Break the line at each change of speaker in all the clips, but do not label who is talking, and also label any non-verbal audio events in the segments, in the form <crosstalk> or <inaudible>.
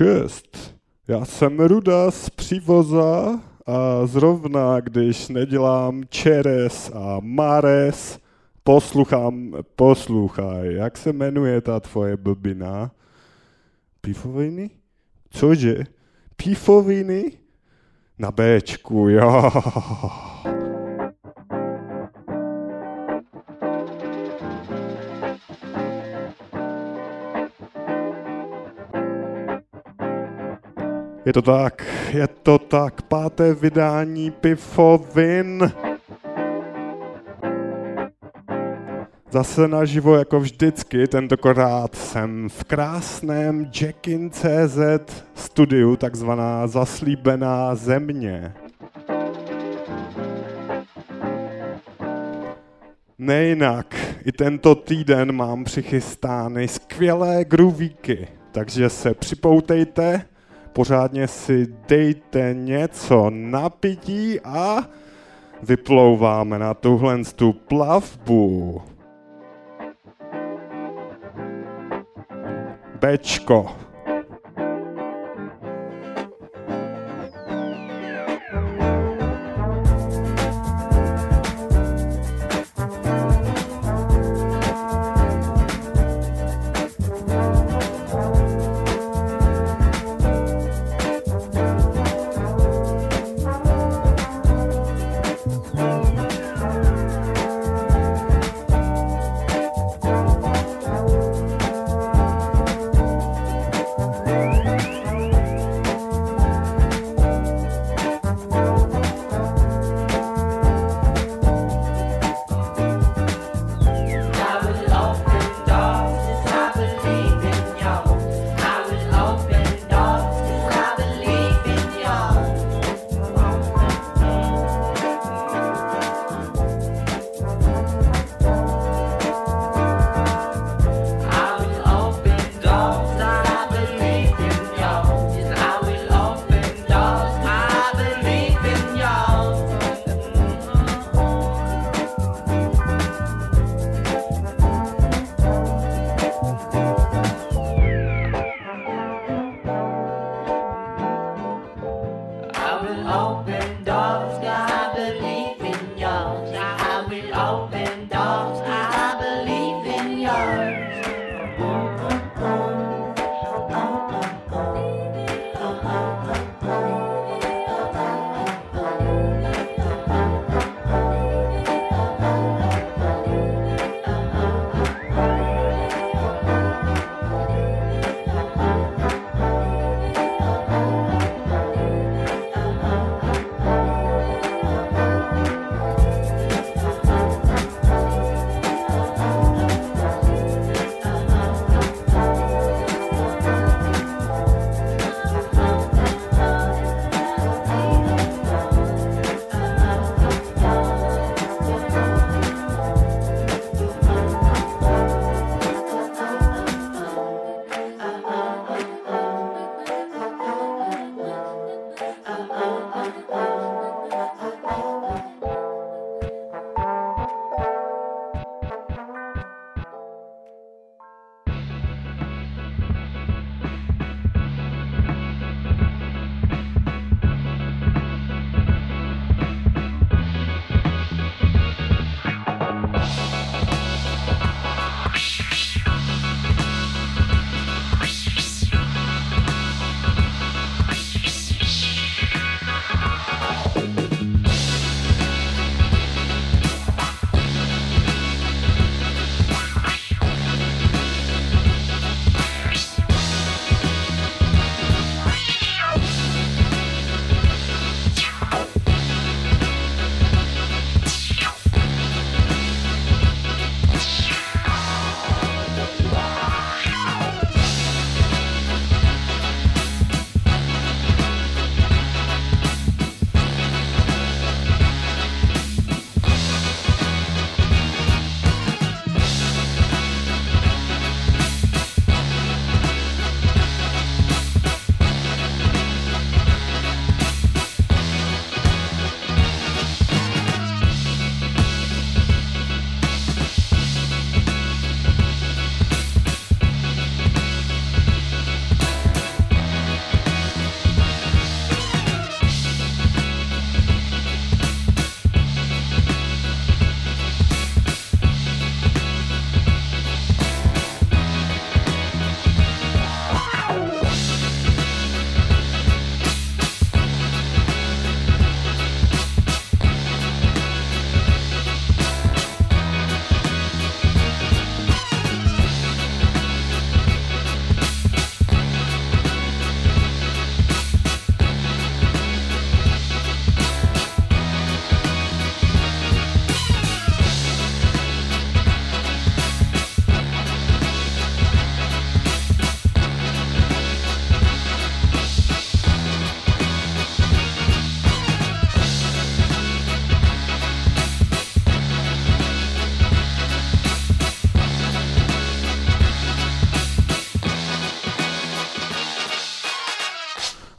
Čest. Já jsem Ruda z Přivoza a zrovna, když nedělám čeres a mares, posluchám, poslouchaj, jak se jmenuje ta tvoje blbina? Pifoviny? Cože? Pifoviny? Na Bčku, jo. Je to tak, je to tak, páté vydání Pifovin. Zase naživo jako vždycky, tentokrát jsem v krásném Jackin.cz studiu, takzvaná zaslíbená země. Nejinak, i tento týden mám přichystány skvělé groovíky, takže se připoutejte, pořádně si dejte něco na pití a vyplouváme na tuhle tu plavbu. Bčko.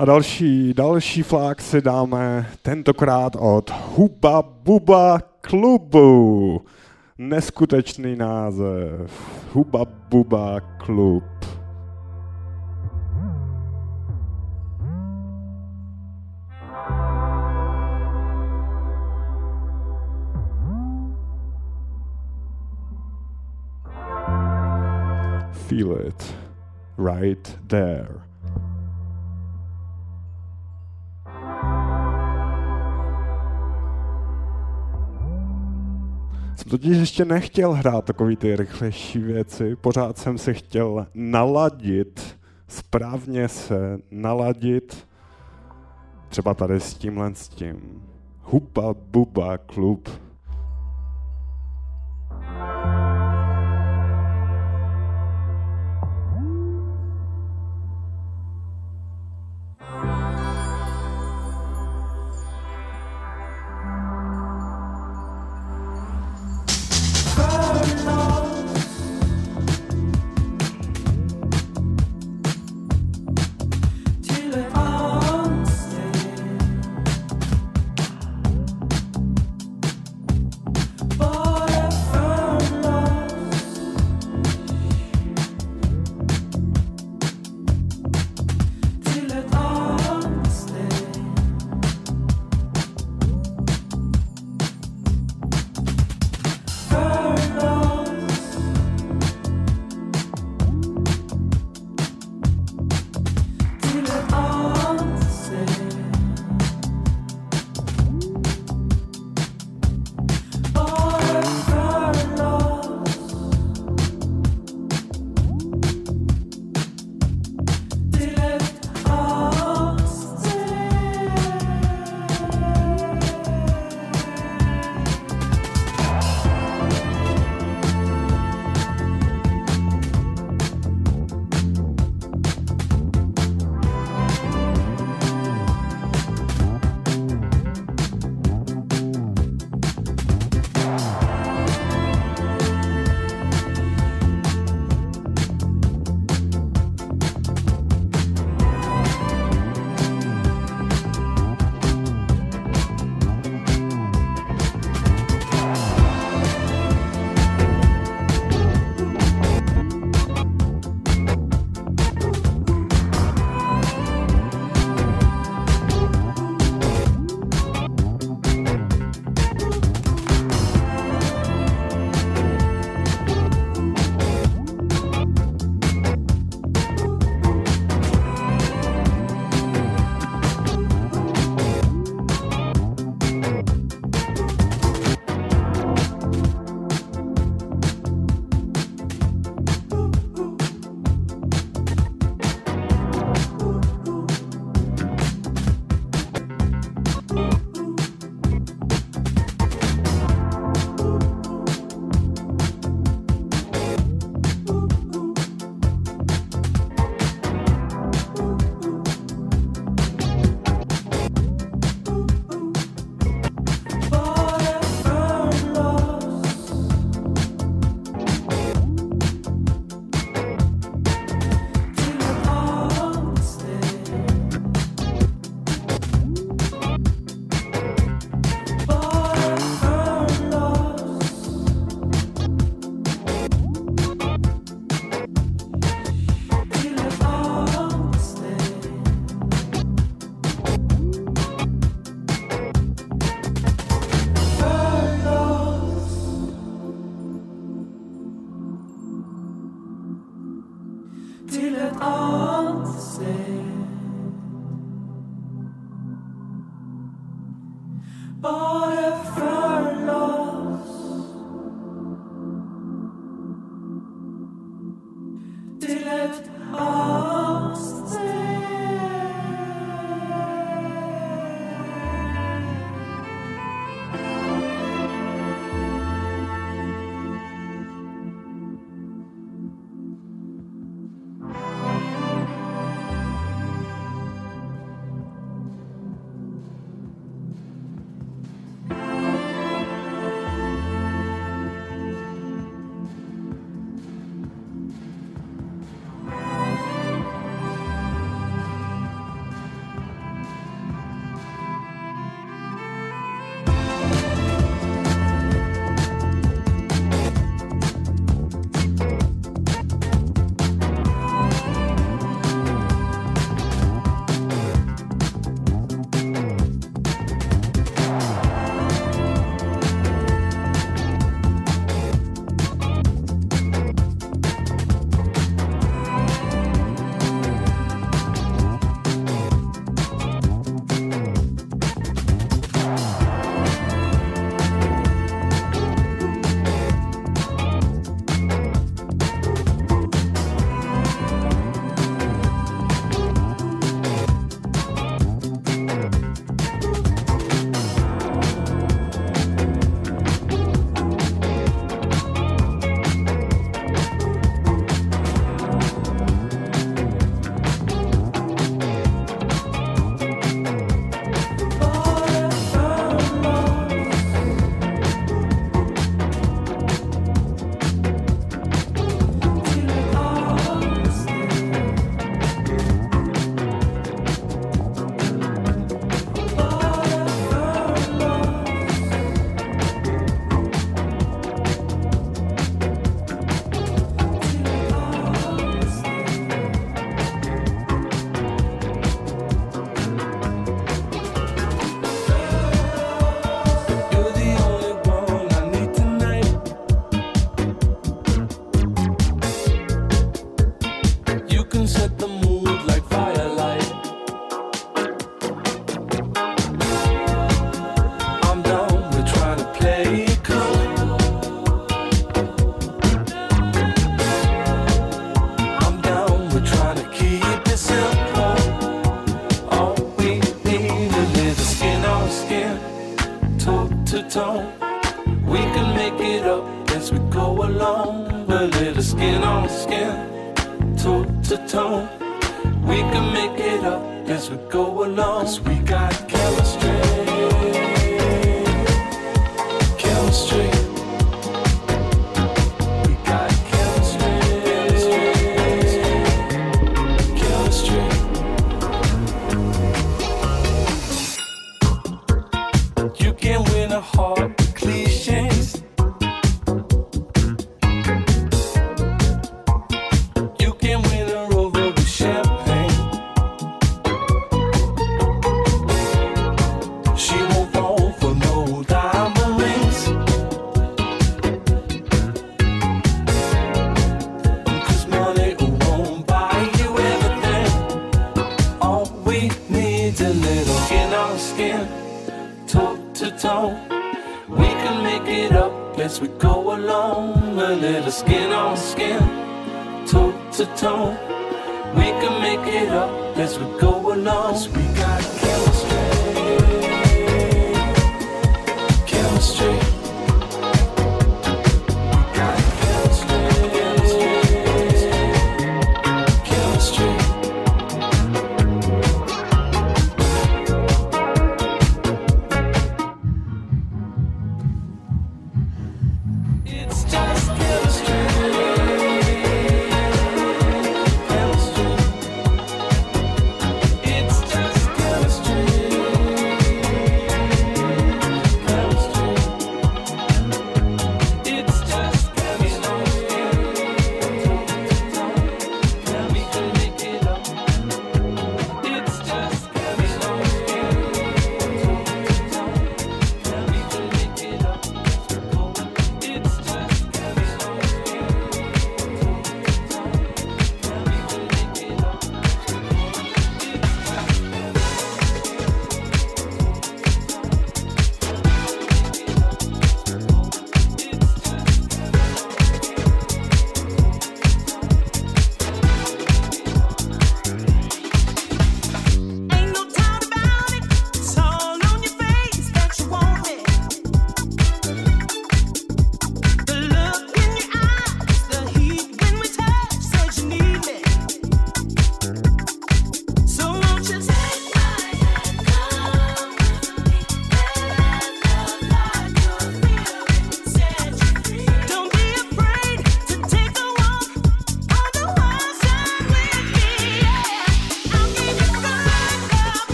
A další, další flák si dáme tentokrát od Huba Buba klubu. Neskutečný název. Huba Buba klub. Feel it right there. Jsem totiž ještě nechtěl hrát takový ty rychlejší věci, pořád jsem se chtěl naladit, správně se naladit, třeba tady s tímhle s tím. Huba Buba klub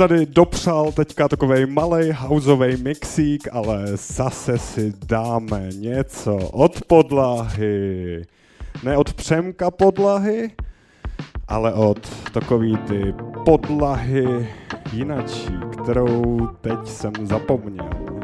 tady dopřál teďka takovej malej houseový mixík, ale zase si dáme něco od podlahy. Ne od Přemka podlahy, ale od takový ty podlahy jinačí, kterou teď jsem zapomněl.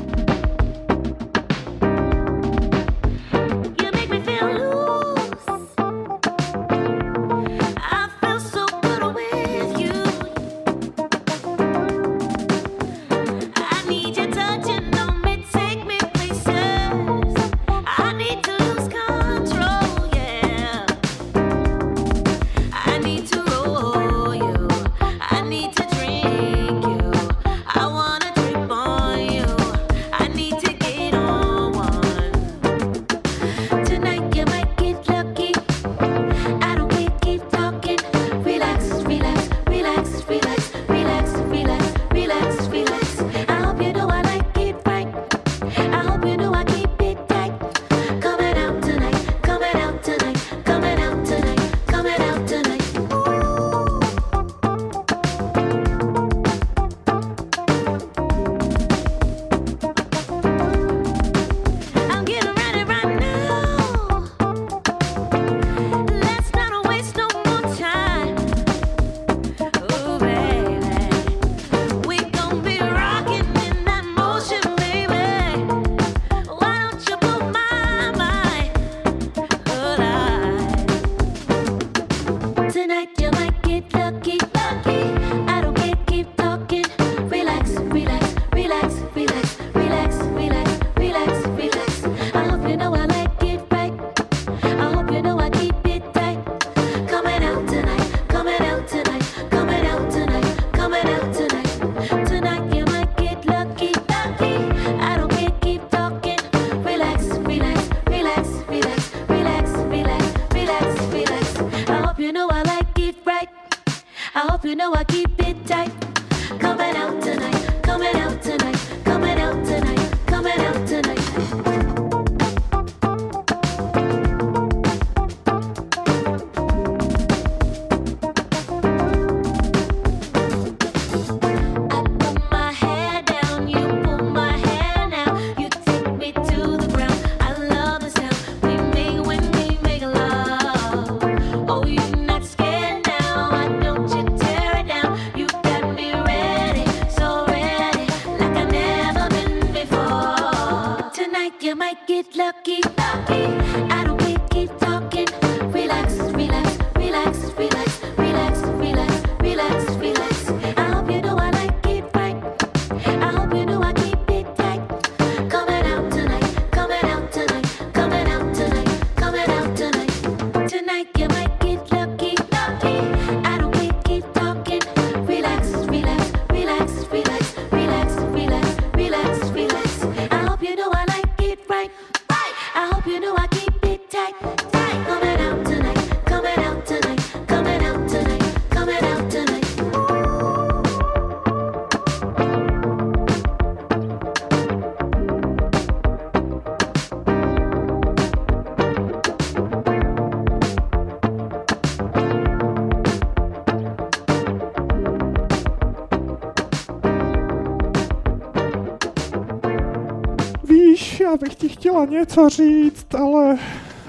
něco říct, ale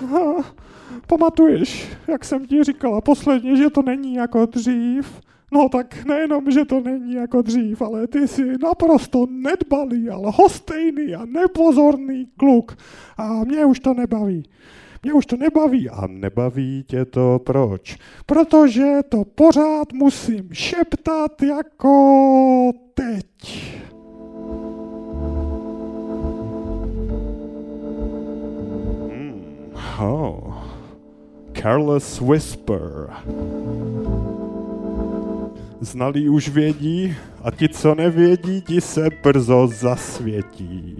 ha, pamatuješ, jak jsem ti říkala posledně, že to není jako dřív. No tak nejenom, že to není jako dřív, ale ty jsi naprosto nedbalý, ale hostejný a nepozorný kluk. A mě už to nebaví. Mě už to nebaví a nebaví tě to proč? Protože to pořád musím šeptat jako teď. Oh. Careless Whisper. Znalí už vědí a ti, co nevědí, ti se brzo zasvětí.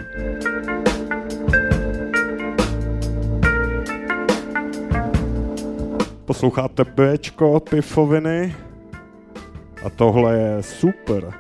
Posloucháte Bčko, pifoviny a tohle je super.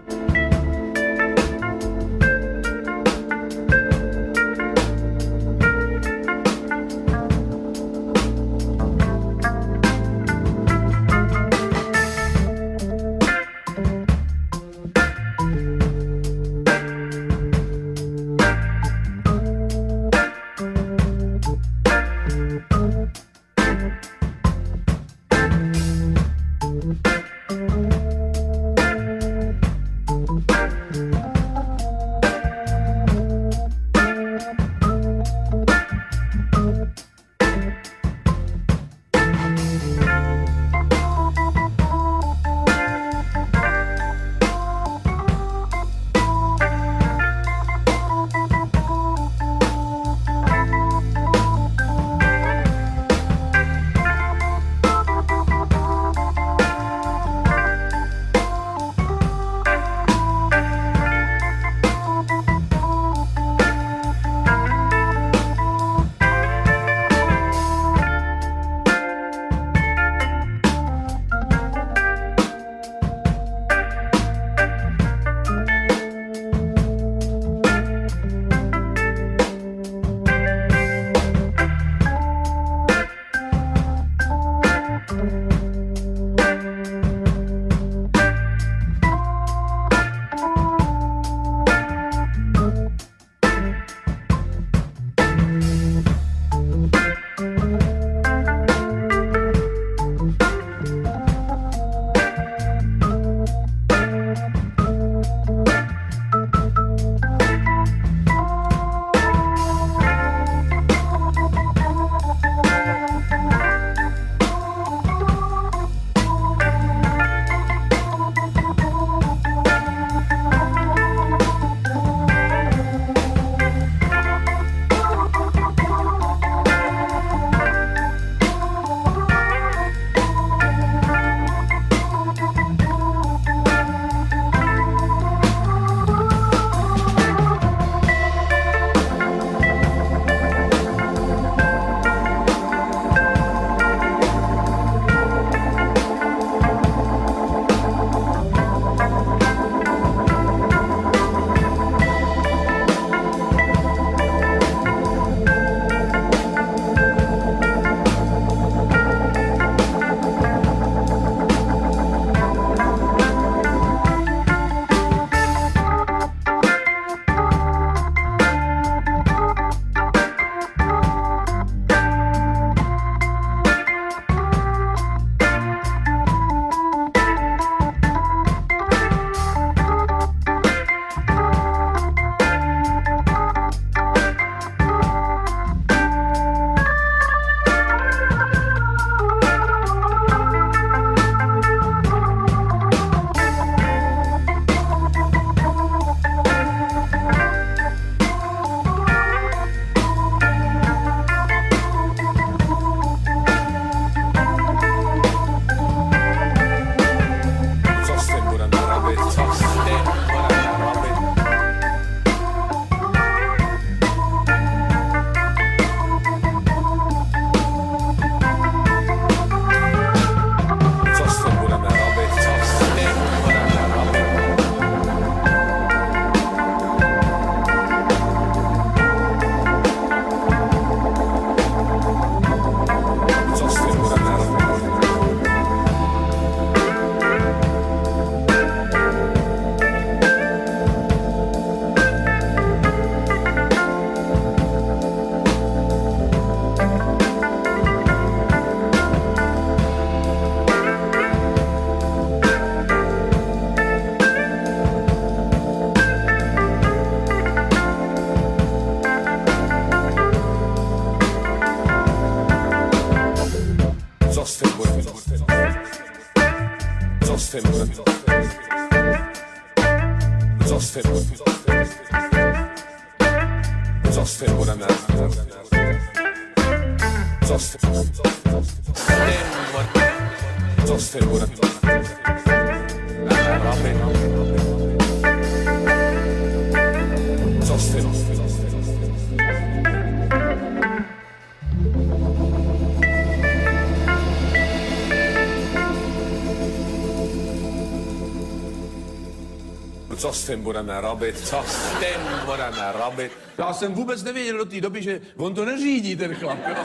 Budeme robit? Co s tím budeme robit?
Já jsem vůbec nevěděl do té doby, že on to neřídí, ten chlap. Jo?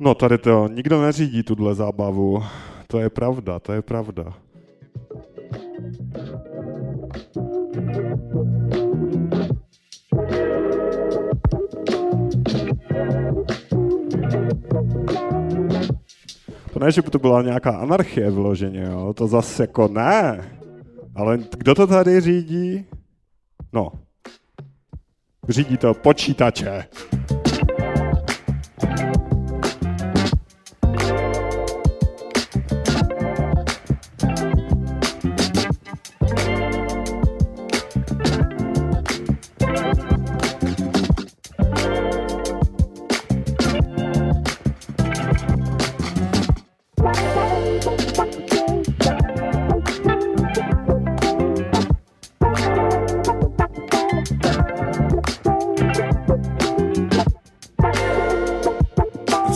No tady to nikdo neřídí tuhle zábavu. To je pravda, to je pravda. To ne, že by to byla nějaká anarchie vyloženě, jo? to zase jako ne. Ale kdo to tady řídí? No, řídí to počítače.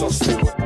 Co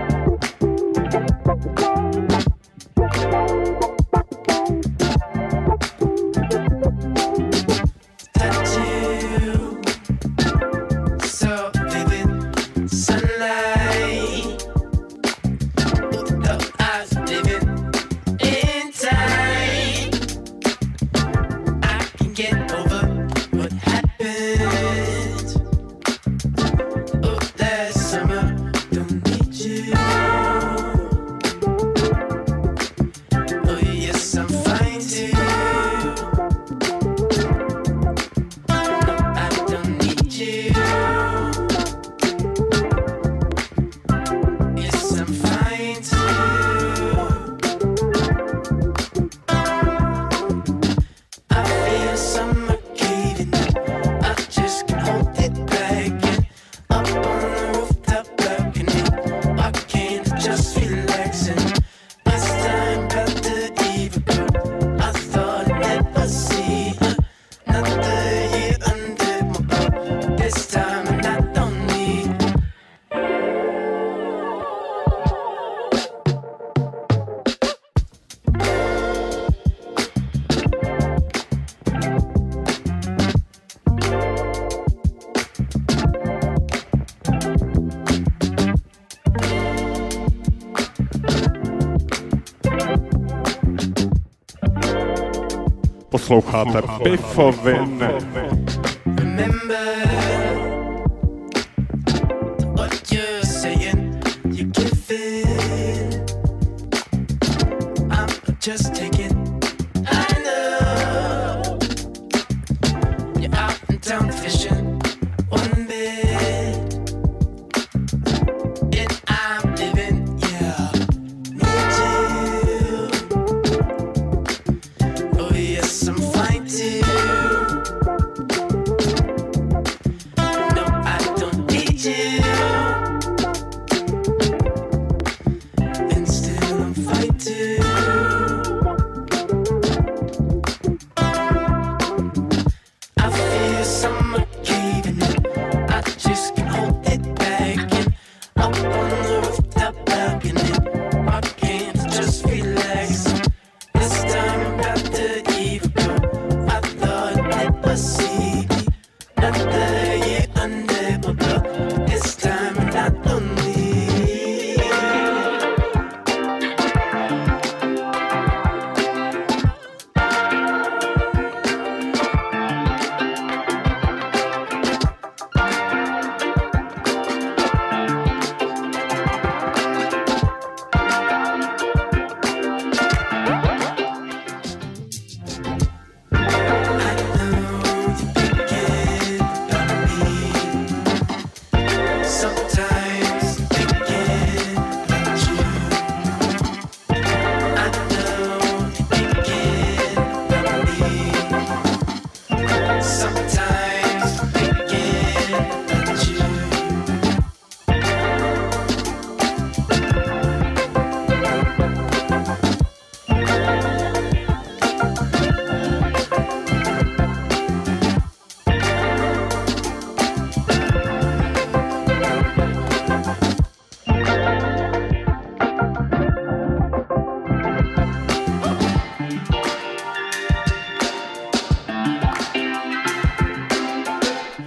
Remember what you're saying. Giving. I'm just taking. I know you're out in town fishing.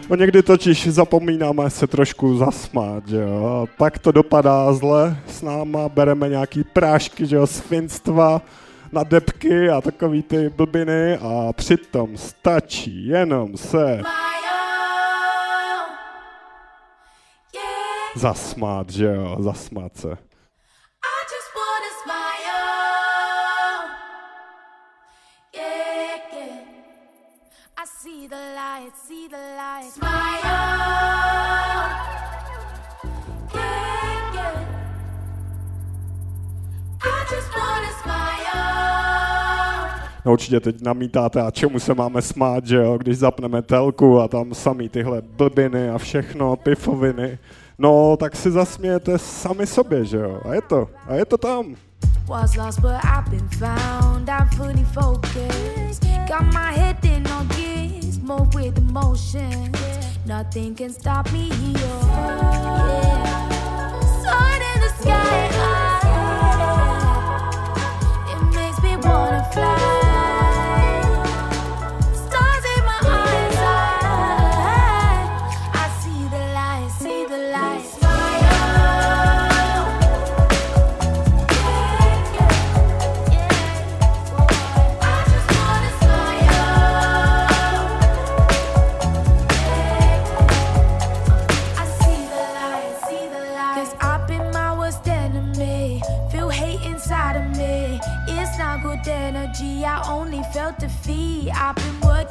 No
někdy totiž zapomínáme se trošku zasmát, že jo. A pak to dopadá zle s náma, bereme nějaký prášky, že jo, svinstva na depky a takový ty blbiny a přitom stačí jenom se zasmát, že jo, zasmát se.
See the light, see the light. Smile. Yeah, yeah. I just wanna smile.
No určitě teď namítáte, a čemu se máme smát, že jo, když zapneme telku a tam samý tyhle blbiny a všechno, pifoviny. No, tak si zasmějete sami sobě, že jo, a je to, a je to tam.
Was lost, but I've been found. I'm fully focused. Got my head in on gears, move with emotion. Nothing can stop me. Oh, yeah. Sun in the sky. Ah, it makes me wanna fly.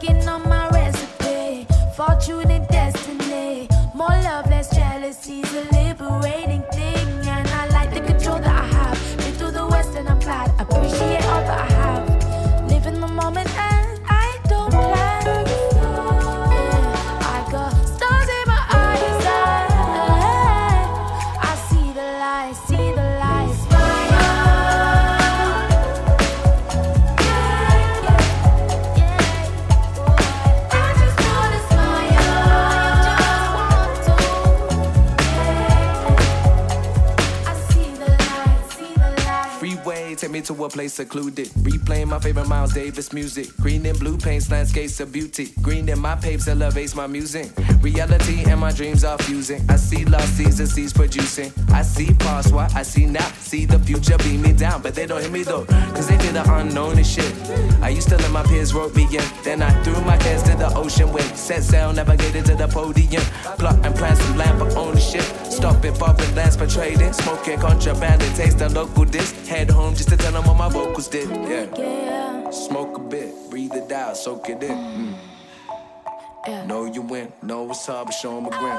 Working on my recipe. Fortune and destiny. More love, less jealousy, a
secluded. Replaying my favorite Miles Davis music. Green and blue paints landscapes of beauty. Green in my papes elevates my music. Reality and my dreams are fusing. I see lost seasons, seeds producing. I see past what I see now. See the future beat me down, but they don't hear me though. Cause they did the unknown and shit. I used to let my peers rope me in. Then I threw my cares to the ocean wind. Set sail, navigated to the podium. Plot and plan some land for ownership. Stopping foreign lands for trading. Smoking contraband and taste the local dish. Head home just to tell them what my vocals did. Yeah.
Yeah,
Smoke a bit, breathe it out, soak it in. Mm.
yeah.
Know you win, know what's up, but show 'em a grin.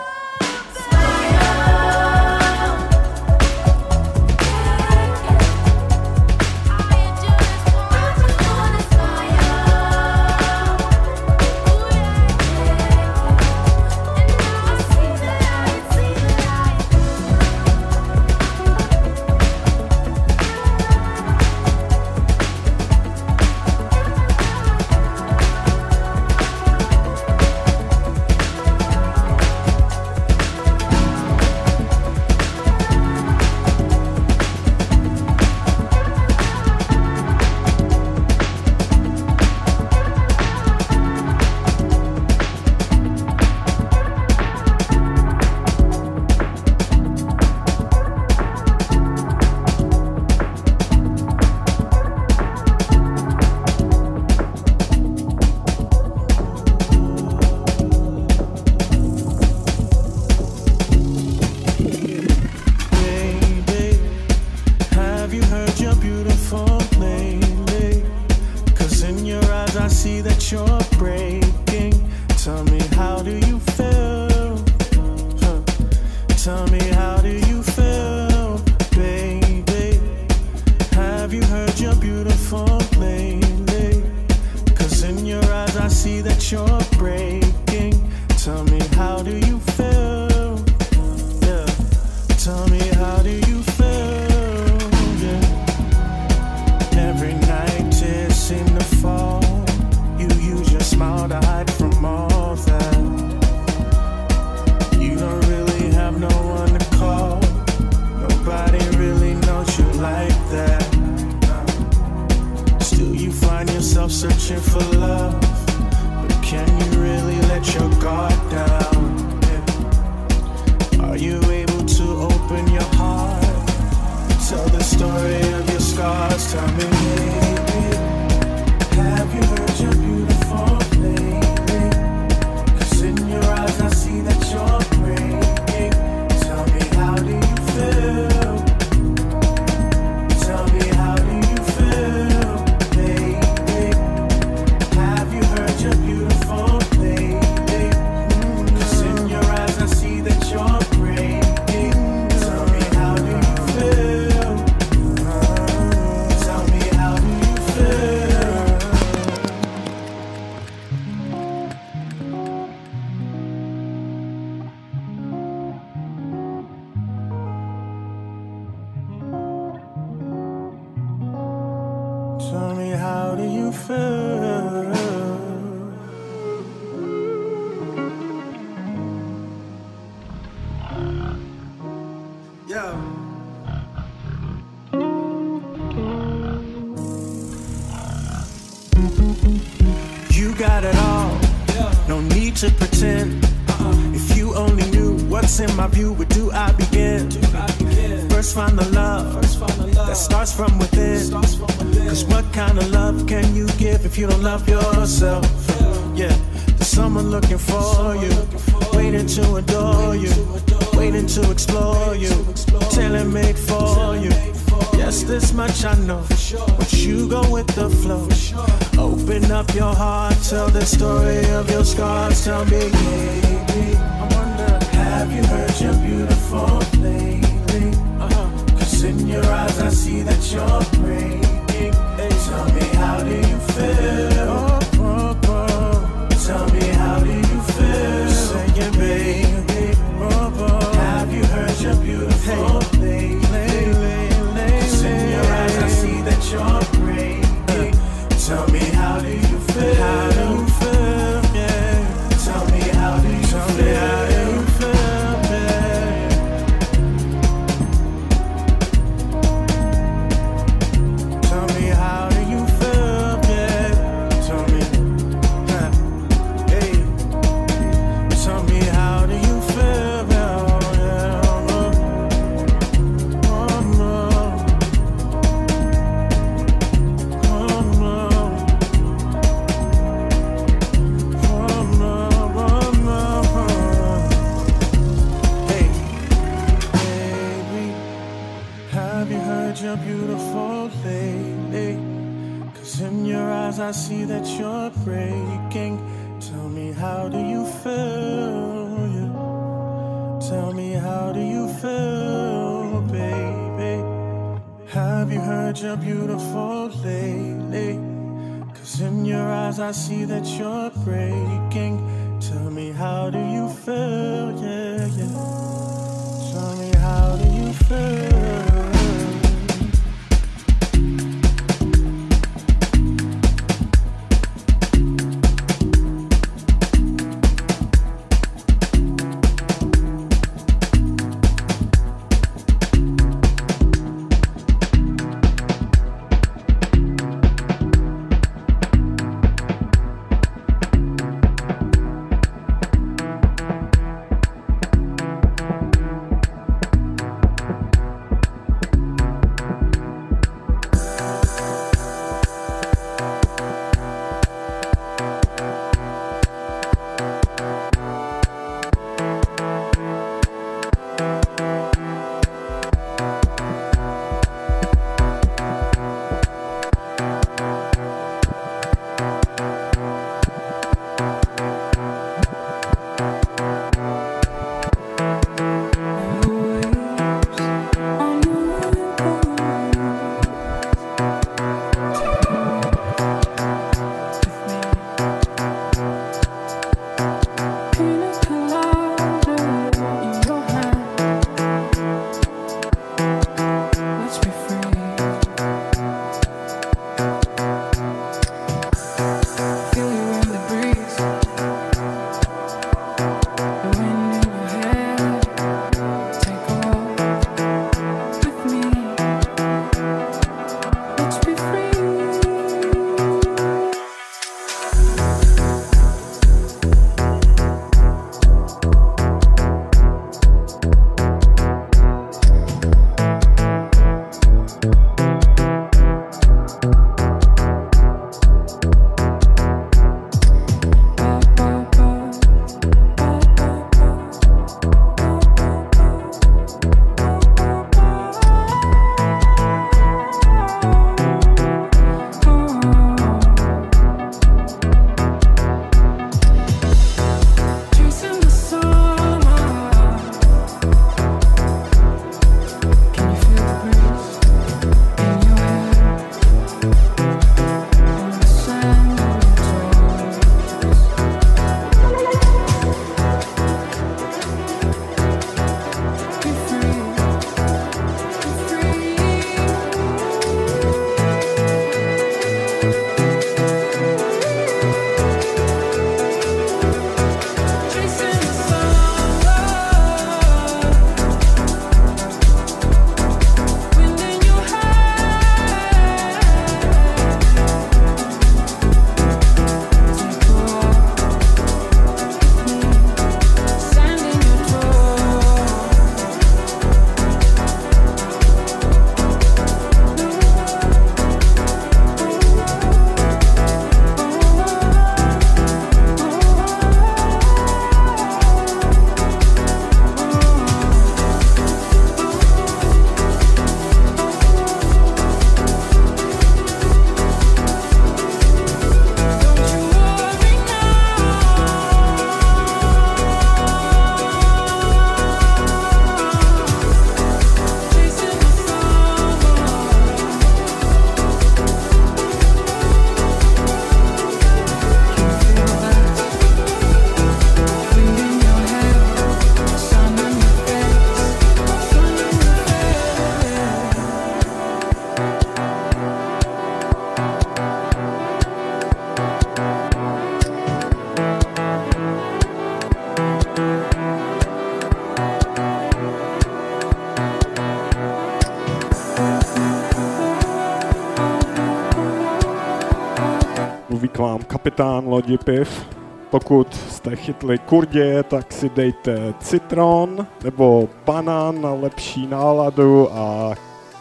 Kapitán lodi piv. Pokud jste chytli kurdě, tak si dejte citron nebo banán na lepší náladu a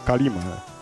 kalíme.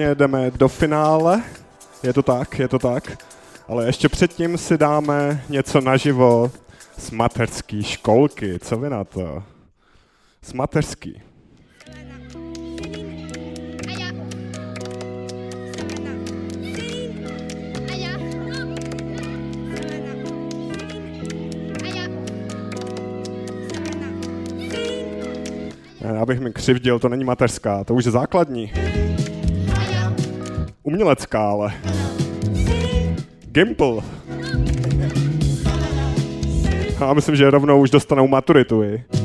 Postupně jdeme do finále. Je to tak, je to tak. Ale ještě předtím si dáme něco naživo z mateřské školky. Co vy na to? Z mateřský. Ne, Já bych mi křivdil, to není mateřská, to už je základní. Umělecká, ale. Gimple. Já myslím, že rovnou už dostanou maturitu. i.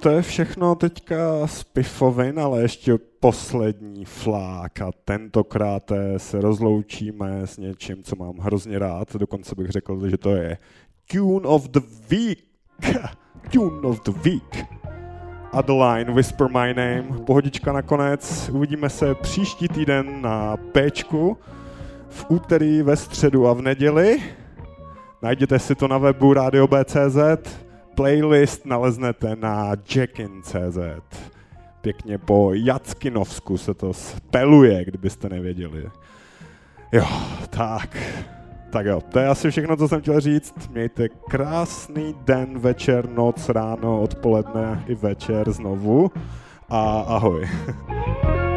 to
je všechno teďka z pifovin, ale ještě poslední flák a tentokrát se rozloučíme s něčím, co mám hrozně rád. Dokonce bych řekl, že to je Tune of the Week. <laughs> Tune of the Week. Adeline, Whisper My Name, pohodička nakonec. Uvidíme se příští týden na pečku v úterý, ve středu a v neděli. Najděte si to na webu radio.bcz playlist naleznete na jackin.cz. Pěkně po Jackinovsku se to speluje, kdybyste nevěděli. Jo, tak. Tak jo, to je asi všechno, co jsem chtěl říct. Mějte krásný den, večer, noc, ráno, odpoledne i večer znovu. A ahoj. <laughs>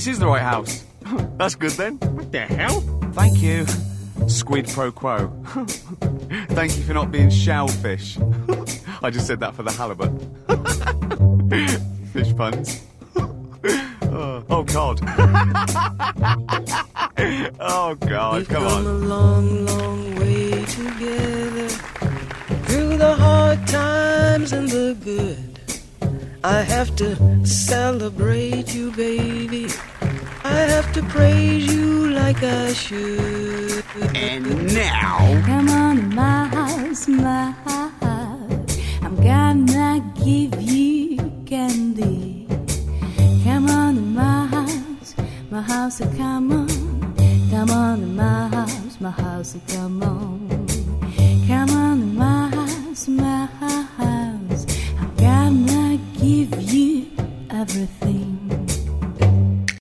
This is the right house. <laughs> That's good then. What the hell? Thank you. Squid pro quo. <laughs> Thank you for not being shellfish. <laughs> I just said that for the halibut. Fish puns. oh, oh, God. oh, God.
We've
Come
come
on.
a long, long way together through the hard times and the good. I have to celebrate you, baby. I have to praise you like I should.
And now.
Come on my